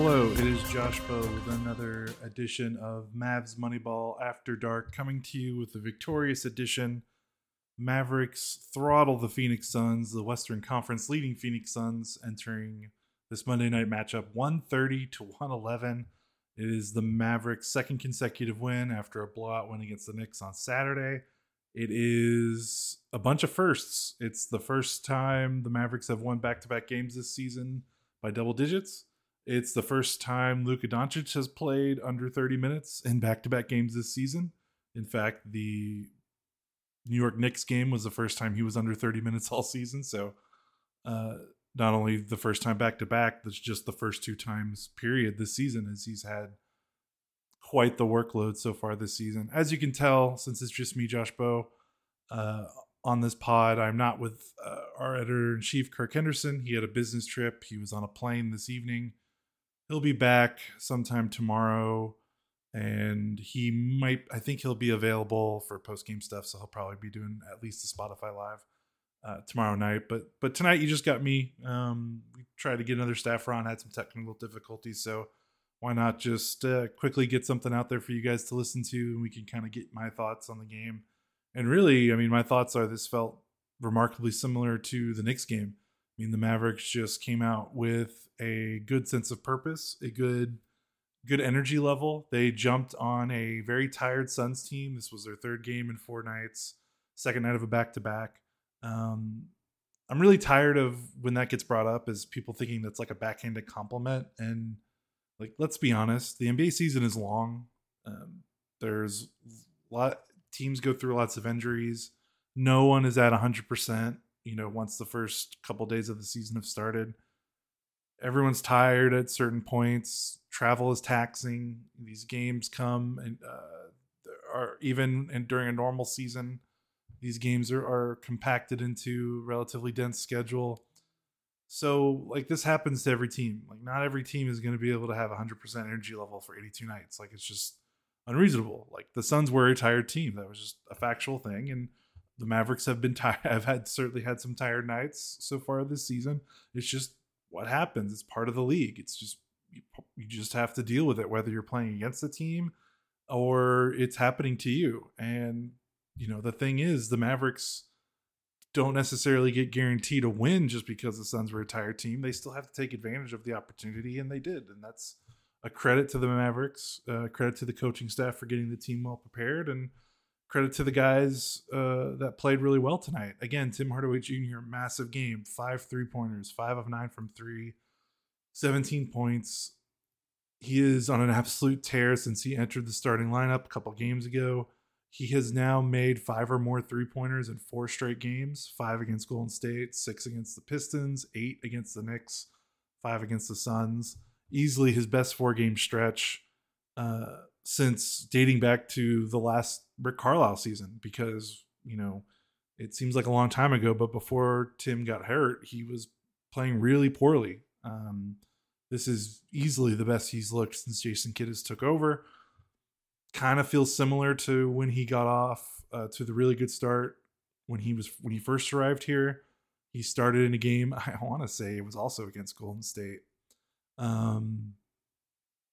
Hello, it is Josh Bowe with another edition of Mavs Moneyball After Dark, coming to you with the victorious edition. Mavericks throttle the Phoenix Suns, the Western Conference leading Phoenix Suns, entering this Monday night matchup 130 to 111. It is the Mavericks' second consecutive win after a blowout win against the Knicks on Saturday. It is a bunch of firsts. It's the first time the Mavericks have won back to back games this season by double digits. It's the first time Luka Doncic has played under 30 minutes in back to back games this season. In fact, the New York Knicks game was the first time he was under 30 minutes all season. So, uh, not only the first time back to back, that's just the first two times period this season, as he's had quite the workload so far this season. As you can tell, since it's just me, Josh Bowe, uh, on this pod, I'm not with uh, our editor in chief, Kirk Henderson. He had a business trip. He was on a plane this evening. He'll be back sometime tomorrow, and he might. I think he'll be available for post game stuff, so he'll probably be doing at least the Spotify live uh, tomorrow night. But but tonight you just got me. Um, we tried to get another staffer on, had some technical difficulties, so why not just uh, quickly get something out there for you guys to listen to, and we can kind of get my thoughts on the game. And really, I mean, my thoughts are this felt remarkably similar to the Knicks game. I mean, the Mavericks just came out with a good sense of purpose, a good good energy level. They jumped on a very tired Suns team. This was their third game in four nights, second night of a back to back. I'm really tired of when that gets brought up as people thinking that's like a backhanded compliment. And like, let's be honest, the NBA season is long. Um, there's a lot teams go through lots of injuries. No one is at 100%, you know, once the first couple days of the season have started. Everyone's tired at certain points. Travel is taxing. These games come and uh, are even and during a normal season these games are, are compacted into relatively dense schedule. So like this happens to every team. Like not every team is going to be able to have 100% energy level for 82 nights. Like it's just unreasonable. Like the Suns were a tired team. That was just a factual thing and the Mavericks have been tired I've had certainly had some tired nights so far this season. It's just what happens. It's part of the league. It's just you, you just have to deal with it whether you're playing against the team or it's happening to you. And you know, the thing is, the Mavericks don't necessarily get guaranteed a win just because the Suns were a tired team. They still have to take advantage of the opportunity, and they did. And that's a credit to the Mavericks, uh, credit to the coaching staff for getting the team well prepared, and credit to the guys uh, that played really well tonight. Again, Tim Hardaway Jr., massive game, five three pointers, five of nine from three, 17 points. He is on an absolute tear since he entered the starting lineup a couple games ago. He has now made five or more three pointers in four straight games five against Golden State, six against the Pistons, eight against the Knicks, five against the Suns. Easily his best four game stretch uh, since dating back to the last Rick Carlisle season because, you know, it seems like a long time ago, but before Tim got hurt, he was playing really poorly. Um, this is easily the best he's looked since Jason Kidd has took over kind of feels similar to when he got off uh, to the really good start when he was when he first arrived here. He started in a game I want to say it was also against Golden State, um,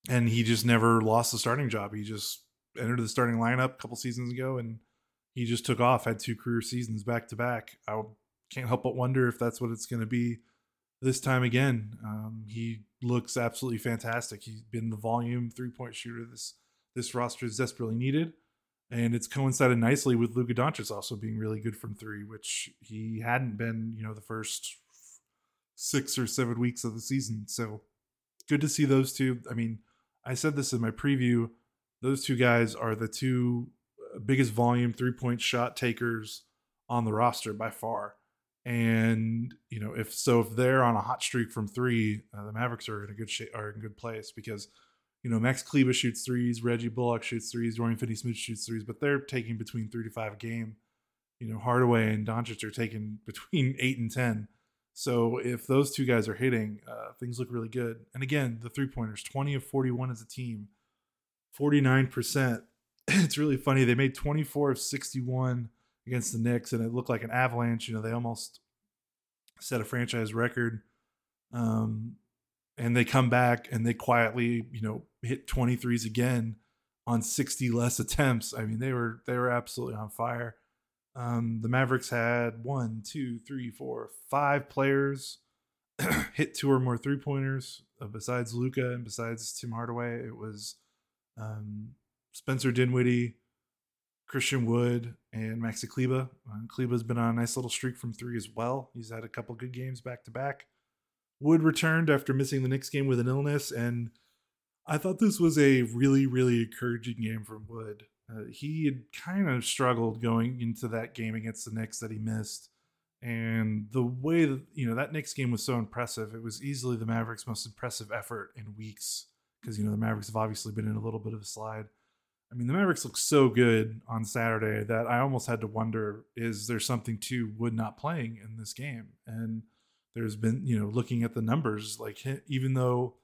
and he just never lost the starting job. He just entered the starting lineup a couple seasons ago, and he just took off. Had two career seasons back to back. I can't help but wonder if that's what it's going to be this time again. Um, he looks absolutely fantastic. He's been the volume three point shooter this this roster is desperately needed. And it's coincided nicely with Luka Doncic also being really good from three, which he hadn't been, you know, the first six or seven weeks of the season. So good to see those two. I mean, I said this in my preview. Those two guys are the two uh, biggest volume three point shot takers on the roster by far. And you know, if so, if they're on a hot streak from three, uh, the Mavericks are in a good shape, are in good place because you know, Max Kleber shoots threes, Reggie Bullock shoots threes, Dorian Finney-Smith shoots threes, but they're taking between three to five a game. You know, Hardaway and Doncic are taking between eight and ten. So if those two guys are hitting, uh, things look really good. And again, the three pointers, twenty of forty-one as a team, forty-nine percent. It's really funny. They made twenty-four of sixty-one against the Knicks, and it looked like an avalanche. You know, they almost set a franchise record. Um, and they come back and they quietly, you know, hit 23s again on 60 less attempts. I mean, they were they were absolutely on fire. Um, the Mavericks had one, two, three, four, five players hit two or more three pointers. Uh, besides Luka and besides Tim Hardaway, it was um, Spencer Dinwiddie, Christian Wood, and Maxi Kleber. Uh, Kleber's been on a nice little streak from three as well. He's had a couple good games back to back. Wood returned after missing the Knicks game with an illness, and I thought this was a really, really encouraging game from Wood. Uh, he had kind of struggled going into that game against the Knicks that he missed. And the way that, you know, that Knicks game was so impressive, it was easily the Mavericks' most impressive effort in weeks because, you know, the Mavericks have obviously been in a little bit of a slide. I mean, the Mavericks look so good on Saturday that I almost had to wonder is there something to Wood not playing in this game? And there's been, you know, looking at the numbers, like even though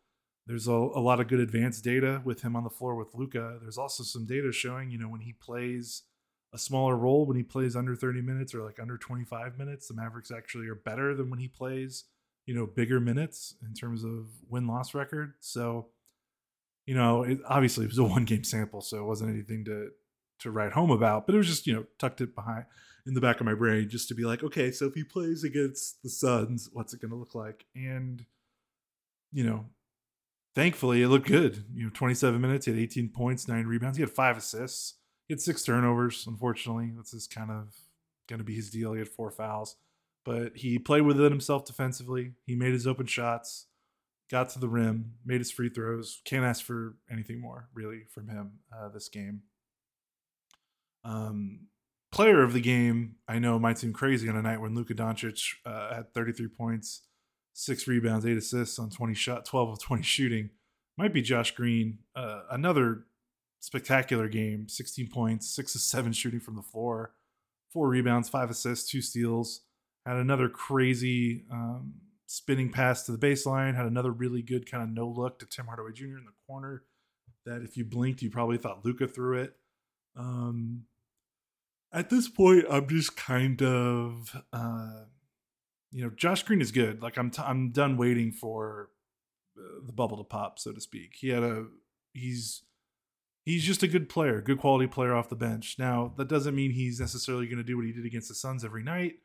there's a, a lot of good advanced data with him on the floor with Luka. there's also some data showing, you know, when he plays a smaller role, when he plays under 30 minutes or like under 25 minutes, the Mavericks actually are better than when he plays, you know, bigger minutes in terms of win loss record. So, you know, it, obviously it was a one game sample, so it wasn't anything to to write home about, but it was just, you know, tucked it behind in the back of my brain just to be like, okay, so if he plays against the Suns, what's it going to look like? And, you know, thankfully it looked good. You know, 27 minutes, he had 18 points, nine rebounds. He had five assists. He had six turnovers, unfortunately. That's just kind of going to be his deal. He had four fouls. But he played within himself defensively. He made his open shots, got to the rim, made his free throws. Can't ask for anything more, really, from him uh, this game. Um, player of the game, I know might seem crazy on a night when Luka Doncic uh, had 33 points, six rebounds, eight assists on 20 shot, 12 of 20 shooting. Might be Josh Green. Uh, another spectacular game 16 points, six of seven shooting from the floor, four rebounds, five assists, two steals. Had another crazy um, spinning pass to the baseline. Had another really good kind of no look to Tim Hardaway Jr. in the corner. That if you blinked, you probably thought Luka threw it. Um, at this point, I'm just kind of, uh, you know, Josh Green is good. Like I'm, t- I'm done waiting for uh, the bubble to pop, so to speak. He had a, he's, he's just a good player, good quality player off the bench. Now that doesn't mean he's necessarily going to do what he did against the Suns every night.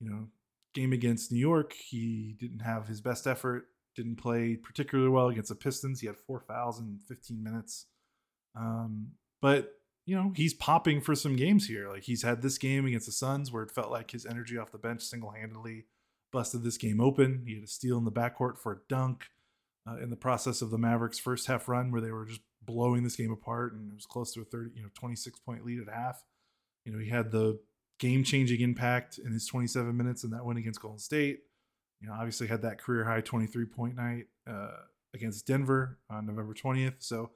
You know, game against New York, he didn't have his best effort. Didn't play particularly well against the Pistons. He had four fouls in 15 minutes. Um, but you know, he's popping for some games here. Like he's had this game against the Suns where it felt like his energy off the bench single handedly busted this game open. He had a steal in the backcourt for a dunk uh, in the process of the Mavericks' first half run where they were just blowing this game apart and it was close to a 30, you know, 26 point lead at half. You know, he had the game changing impact in his 27 minutes in that win against Golden State. You know, obviously had that career high 23 point night uh, against Denver on November 20th. So,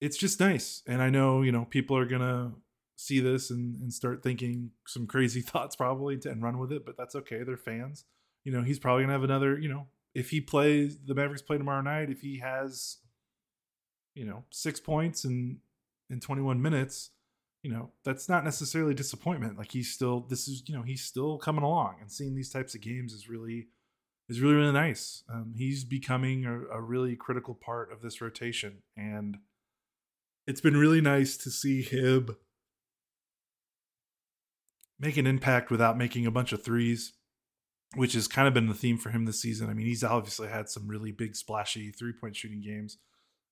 it's just nice. And I know, you know, people are to see this and, and start thinking some crazy thoughts probably to, and run with it, but that's okay. They're fans. You know, he's probably going to have another, you know, if he plays, the Mavericks play tomorrow night, if he has, you know, six points in, in 21 minutes, you know, that's not necessarily disappointment. Like he's still, this is, you know, he's still coming along and seeing these types of games is really, is really, really nice. Um, he's becoming a, a really critical part of this rotation. And, it's been really nice to see him make an impact without making a bunch of threes, which has kind of been the theme for him this season. I mean, he's obviously had some really big, splashy three point shooting games.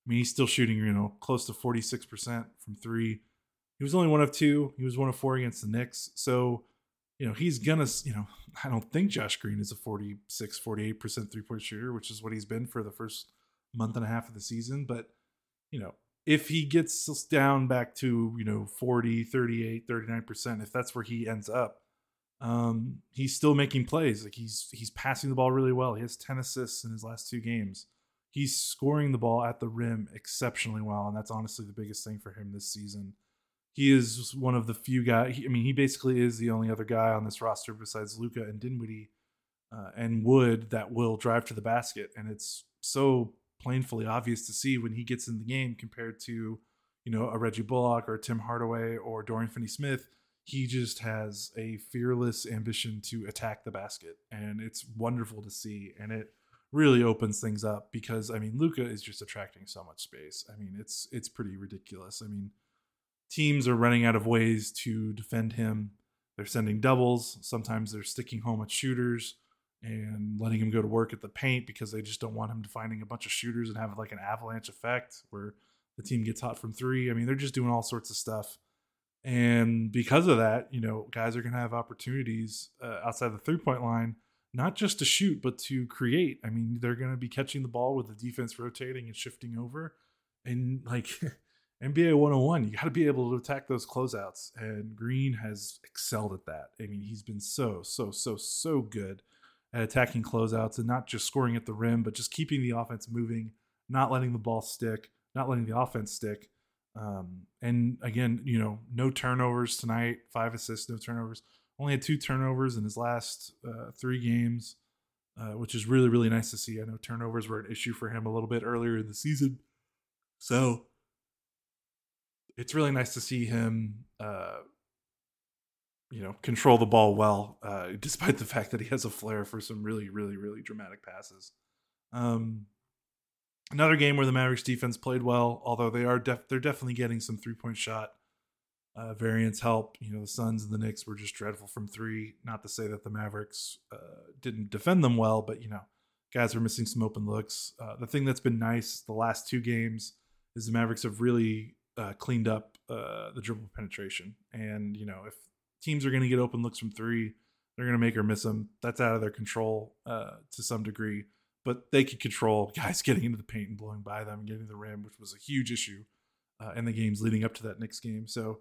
I mean, he's still shooting, you know, close to 46% from three. He was only one of two. He was one of four against the Knicks. So, you know, he's going to, you know, I don't think Josh Green is a 46, 48% three point shooter, which is what he's been for the first month and a half of the season. But, you know, if he gets down back to you know 40 38 39% if that's where he ends up um, he's still making plays. Like he's he's passing the ball really well. He has 10 assists in his last two games. He's scoring the ball at the rim exceptionally well and that's honestly the biggest thing for him this season. He is one of the few guys i mean he basically is the only other guy on this roster besides luka and dinwiddie uh, and wood that will drive to the basket and it's so plainly obvious to see when he gets in the game compared to, you know, a Reggie Bullock or Tim Hardaway or Dorian Finney Smith. He just has a fearless ambition to attack the basket, and it's wonderful to see. And it really opens things up because I mean Luka is just attracting so much space. I mean it's it's pretty ridiculous. I mean teams are running out of ways to defend him. They're sending doubles. Sometimes they're sticking home at shooters and letting him go to work at the paint because they just don't want him to finding a bunch of shooters and have like an avalanche effect where the team gets hot from three. I mean, they're just doing all sorts of stuff. And because of that, you know, guys are going to have opportunities uh, outside the three point line, not just to shoot, but to create. I mean, they're going to be catching the ball with the defense rotating and shifting over. And like NBA 101, you got to be able to attack those closeouts. And Green has excelled at that. I mean, he's been so, so, so, so good at attacking closeouts and not just scoring at the rim, but just keeping the offense moving, not letting the ball stick, not letting the offense stick. Um, and again, you know, no turnovers tonight, five assists, no turnovers. Only had two turnovers in his last uh, three games, uh, which is really, really nice to see. I know turnovers were an issue for him a little bit earlier in the season. So it's really nice to see him uh, you know, control the ball well, uh, despite the fact that he has a flair for some really, really, really dramatic passes. Um, another game where the Mavericks defense played well, although they are def- they're definitely getting some three point shot uh, variance help. You know, the Suns and the Knicks were just dreadful from three. Not to say that the Mavericks uh, didn't defend them well, but you know, guys were missing some open looks. Uh, the thing that's been nice the last two games is the Mavericks have really uh, cleaned up uh, the dribble penetration, and you know, if teams are going to get open looks from three. They're going to make or miss them. That's out of their control uh, to some degree. But they could control guys getting into the paint and blowing by them and getting the rim, which was a huge issue uh, in the games leading up to that Knicks game. So,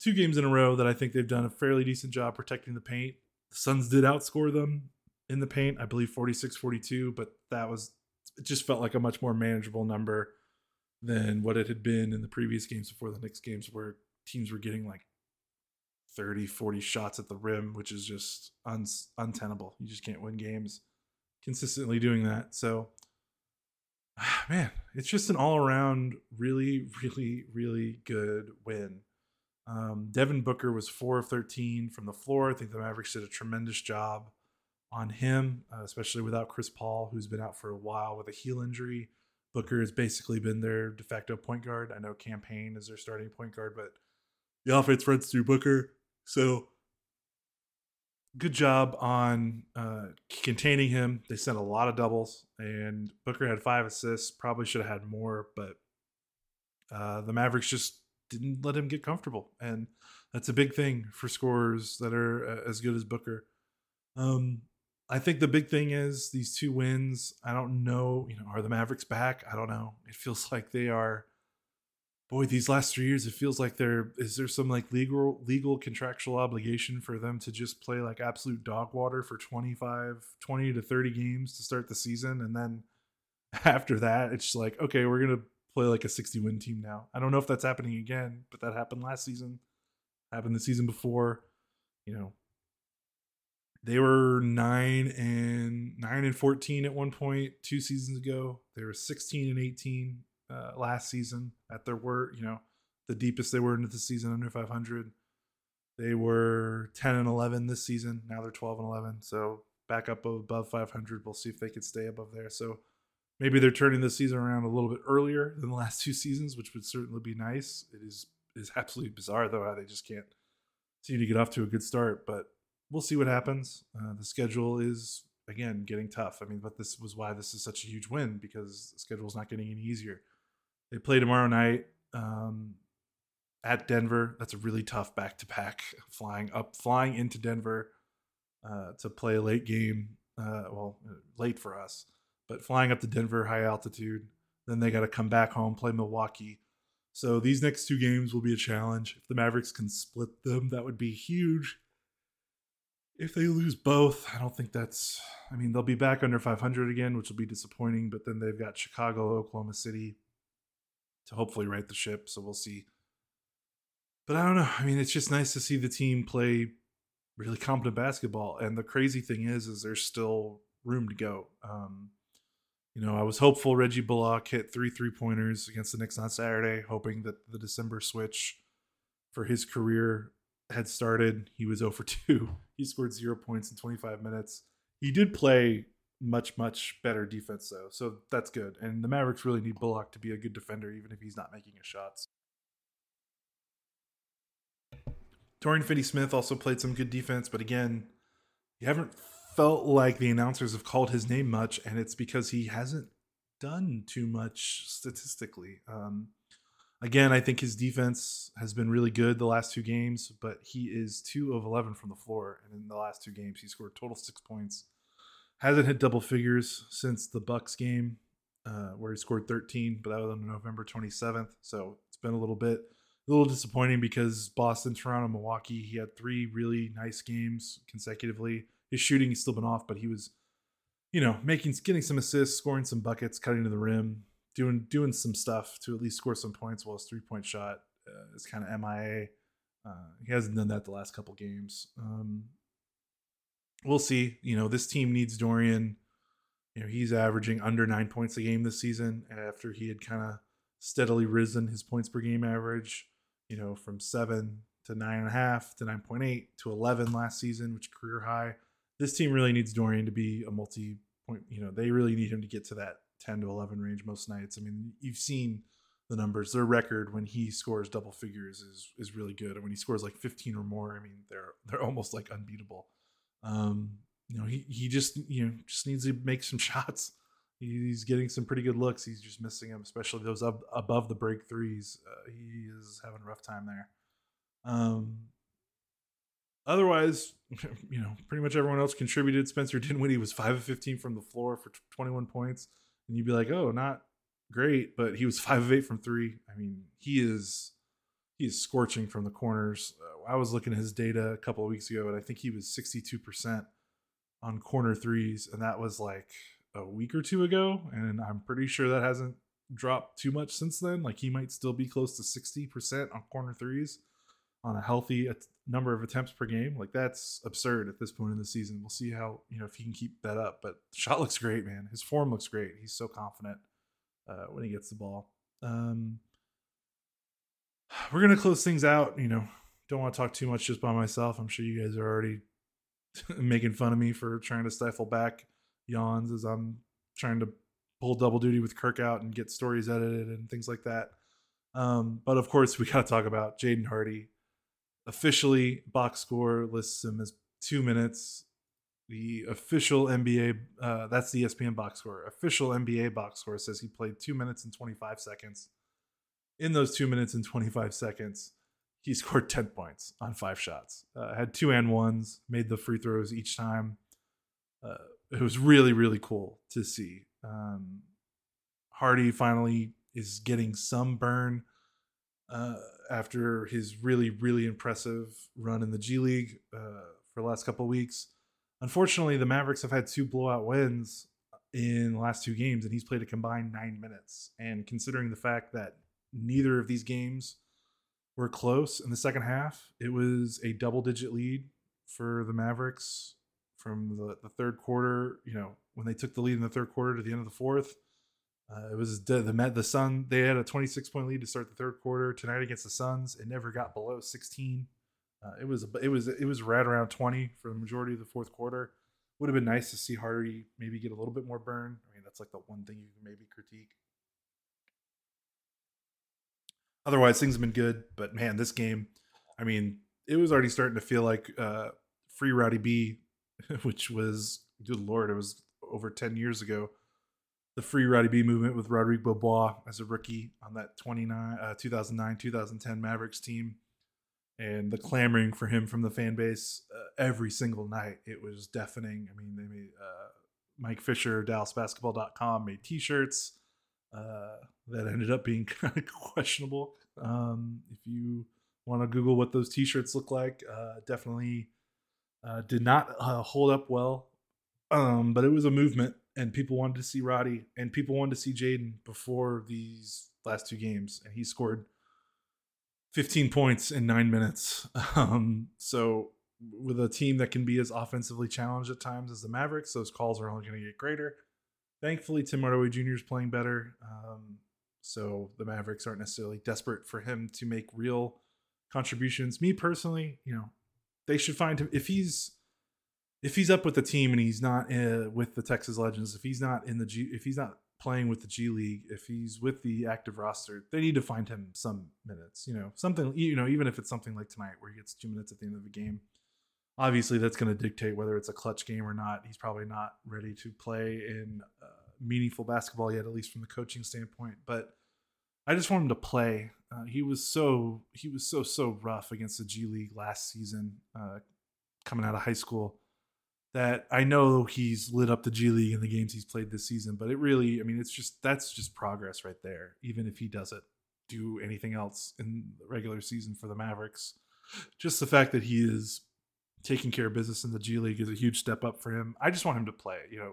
two games in a row that I think they've done a fairly decent job protecting the paint. The Suns did outscore them in the paint, I believe 46 42, but that was, it just felt like a much more manageable number than what it had been in the previous games before the Knicks games, where teams were getting like 30, 40 shots at the rim, which is just un- untenable. You just can't win games consistently doing that. So, man, it's just an all around really, really, really good win. Um, Devin Booker was 4 of 13 from the floor. I think the Mavericks did a tremendous job on him, uh, especially without Chris Paul, who's been out for a while with a heel injury. Booker has basically been their de facto point guard. I know Cam Payne is their starting point guard, but the offense runs through Booker. So good job on uh, containing him. They sent a lot of doubles, and Booker had five assists. Probably should have had more, but uh, the Mavericks just didn't let him get comfortable, and that's a big thing for scorers that are uh, as good as Booker. Um, I think the big thing is these two wins. I don't know, you know, are the Mavericks back? I don't know. It feels like they are boy these last three years it feels like there is there some like legal legal contractual obligation for them to just play like absolute dog water for 25 20 to 30 games to start the season? And then after that it's like okay we're gonna play like a 60 win team now. I don't know if that's happening again but that happened last season happened the season before you know. They were 9 and 9 and 14 at one point two seasons ago. They were 16 and 18 uh, last season at their were you know the deepest they were into the season under 500 they were 10 and 11 this season. Now they're 12 and 11 so back up above 500 we'll see if they can stay above there. So maybe they're turning the season around a little bit earlier than the last two seasons which would certainly be nice. It is is absolutely bizarre though how they just can't seem to get off to a good start. But we'll see what happens. Uh, the schedule is again getting tough. I mean but this was why this is such a huge win because the schedule is not getting any easier they play tomorrow night um, at Denver. That's a really tough back to back. Flying up, flying into Denver uh, to play a late game. Uh, well, uh, late for us, but flying up to Denver, high altitude. Then they got to come back home, play Milwaukee. So these next two games will be a challenge. If the Mavericks can split them, that would be huge. If they lose both, I don't think that's. I mean, they'll be back under 500 again, which will be disappointing. But then they've got Chicago, Oklahoma City, to hopefully right the ship. So we'll see. But I don't know. I mean, it's just nice to see the team play really competent basketball. And the crazy thing is, is there's still room to go. Um, you know, I was hopeful Reggie Bullock hit three three pointers against the Knicks on Saturday, hoping that the December switch for his career had started. He was 0 for 2. He scored zero points in 25 minutes. He did play much much better defense though, so that's good. And the Mavericks really need Bullock to be a good defender, even if he's not making his shots. Dorian Finney-Smith also played some good defense, but again, you haven't felt like the announcers have called his name much, and it's because he hasn't done too much statistically. Um, again, I think his defense has been really good the last two games, but he is two of eleven from the floor, and in the last two games, he scored total six points. Hasn't hit double figures since the Bucks game, uh, where he scored thirteen, but that was on November twenty seventh. So it's been a little bit, a little disappointing because Boston, Toronto, Milwaukee, he had three really nice games consecutively his shooting has still been off, but he was, you know, making getting some assists, scoring some buckets, cutting to the rim, doing doing some stuff to at least score some points. While his three point shot uh, is kind of MIA. Uh, he hasn't done that the last couple games. Um, we'll see. You know, this team needs Dorian. You know, he's averaging under nine points a game this season after he had kind of steadily risen his points per game average. You know, from seven to nine and a half to nine point eight to eleven last season, which career high this team really needs Dorian to be a multi point. You know, they really need him to get to that 10 to 11 range most nights. I mean, you've seen the numbers. Their record when he scores double figures is is really good, and when he scores like 15 or more, I mean, they're they're almost like unbeatable. Um, you know, he he just you know just needs to make some shots. He's getting some pretty good looks. He's just missing them, especially those up above the break threes. Uh, he is having a rough time there. Um, otherwise, you know, pretty much everyone else contributed. Spencer Dinwiddie was five of fifteen from the floor for twenty one points, and you'd be like, oh, not great, but he was five of eight from three. I mean, he is he is scorching from the corners. Uh, I was looking at his data a couple of weeks ago, and I think he was sixty two percent on corner threes, and that was like a week or two ago, and I'm pretty sure that hasn't dropped too much since then. Like he might still be close to sixty percent on corner threes on a healthy number of attempts per game. Like that's absurd at this point in the season. We'll see how you know if he can keep that up. But shot looks great, man. His form looks great. He's so confident uh, when he gets the ball. Um, we're gonna close things out. You know, don't want to talk too much just by myself. I'm sure you guys are already making fun of me for trying to stifle back yawns as I'm trying to pull double duty with Kirk out and get stories edited and things like that. Um, but of course, we got to talk about Jaden Hardy officially box score lists him as two minutes. The official NBA, uh, that's the ESPN box score. Official NBA box score says he played two minutes and 25 seconds. In those two minutes and 25 seconds, he scored 10 points on five shots. Uh, had two and ones, made the free throws each time. Uh, it was really, really cool to see. Um, Hardy finally is getting some burn uh, after his really, really impressive run in the G League uh, for the last couple weeks. Unfortunately, the Mavericks have had two blowout wins in the last two games, and he's played a combined nine minutes. And considering the fact that neither of these games were close in the second half, it was a double digit lead for the Mavericks from the, the third quarter. You know, when they took the lead in the third quarter to the end of the fourth uh, it was the, the the Sun. They had a 26 point lead to start the third quarter tonight against the Suns. It never got below 16. Uh, it was it was it was right around 20 for the majority of the fourth quarter. Would have been nice to see Hardy maybe get a little bit more burn. I mean, that's like the one thing you can maybe critique. Otherwise, things have been good. But man, this game, I mean, it was already starting to feel like uh, free Roddy B, which was good lord, it was over 10 years ago the free Roddy B movement with Rodrigue Beaubois as a rookie on that 29, uh, 2009 2010 Mavericks team. And the clamoring for him from the fan base uh, every single night. It was deafening. I mean, they made uh, Mike Fisher, DallasBasketball.com made t shirts uh, that ended up being kind of questionable. Um, if you want to Google what those t shirts look like, uh, definitely uh, did not hold up well. Um, but it was a movement and people wanted to see Roddy and people wanted to see Jaden before these last two games, and he scored 15 points in nine minutes. Um, so with a team that can be as offensively challenged at times as the Mavericks, those calls are only going to get greater. Thankfully, Tim Hardaway Jr. is playing better, um, so the Mavericks aren't necessarily desperate for him to make real contributions. Me personally, you know, they should find him if he's if he's up with the team and he's not uh, with the Texas Legends, if he's not in the G, if he's not playing with the G League, if he's with the active roster, they need to find him some minutes. You know, something. You know, even if it's something like tonight where he gets two minutes at the end of the game. Obviously, that's going to dictate whether it's a clutch game or not. He's probably not ready to play in meaningful basketball yet, at least from the coaching standpoint. But I just want him to play. Uh, he was so he was so so rough against the G League last season, uh, coming out of high school that I know he's lit up the G League in the games he's played this season, but it really, I mean, it's just that's just progress right there. Even if he doesn't do anything else in the regular season for the Mavericks, just the fact that he is taking care of business in the G League is a huge step up for him. I just want him to play. You know,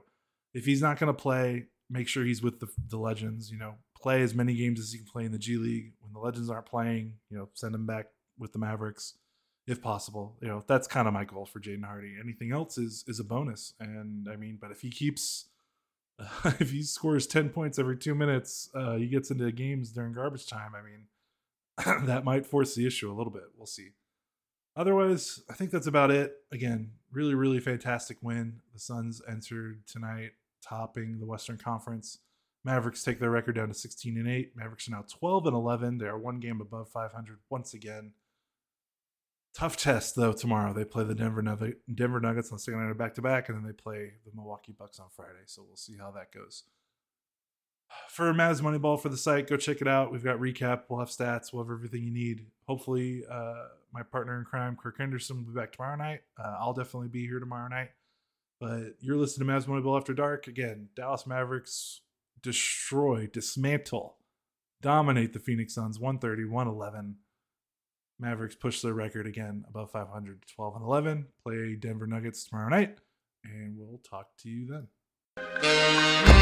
if he's not going to play, make sure he's with the, the Legends. You know, play as many games as he can play in the G League. When the Legends aren't playing, you know, send him back with the Mavericks if possible. You know, that's kind of my goal for Jaden Hardy. Anything else is is a bonus. And I mean, but if he keeps uh, if he scores 10 points every 2 minutes, uh, he gets into games during garbage time, I mean, that might force the issue a little bit. We'll see. Otherwise, I think that's about it. Again, really really fantastic win. The Suns entered tonight topping the Western Conference. Mavericks take their record down to 16 and 8. Mavericks are now 12 and 11. They are one game above 500 once again. Tough test though tomorrow. They play the Denver Nugget, Denver Nuggets on the night back to back, and then they play the Milwaukee Bucks on Friday. So we'll see how that goes. For Mavs Moneyball for the site, go check it out. We've got recap. We'll have stats. We'll have everything you need. Hopefully, uh, my partner in crime, Kirk Henderson, will be back tomorrow night. Uh, I'll definitely be here tomorrow night. But you're listening to Mavs Moneyball After Dark. Again, Dallas Mavericks destroy, dismantle, dominate the Phoenix Suns 130, 111. Mavericks push their record again above 500 12 and 11. Play Denver Nuggets tomorrow night, and we'll talk to you then.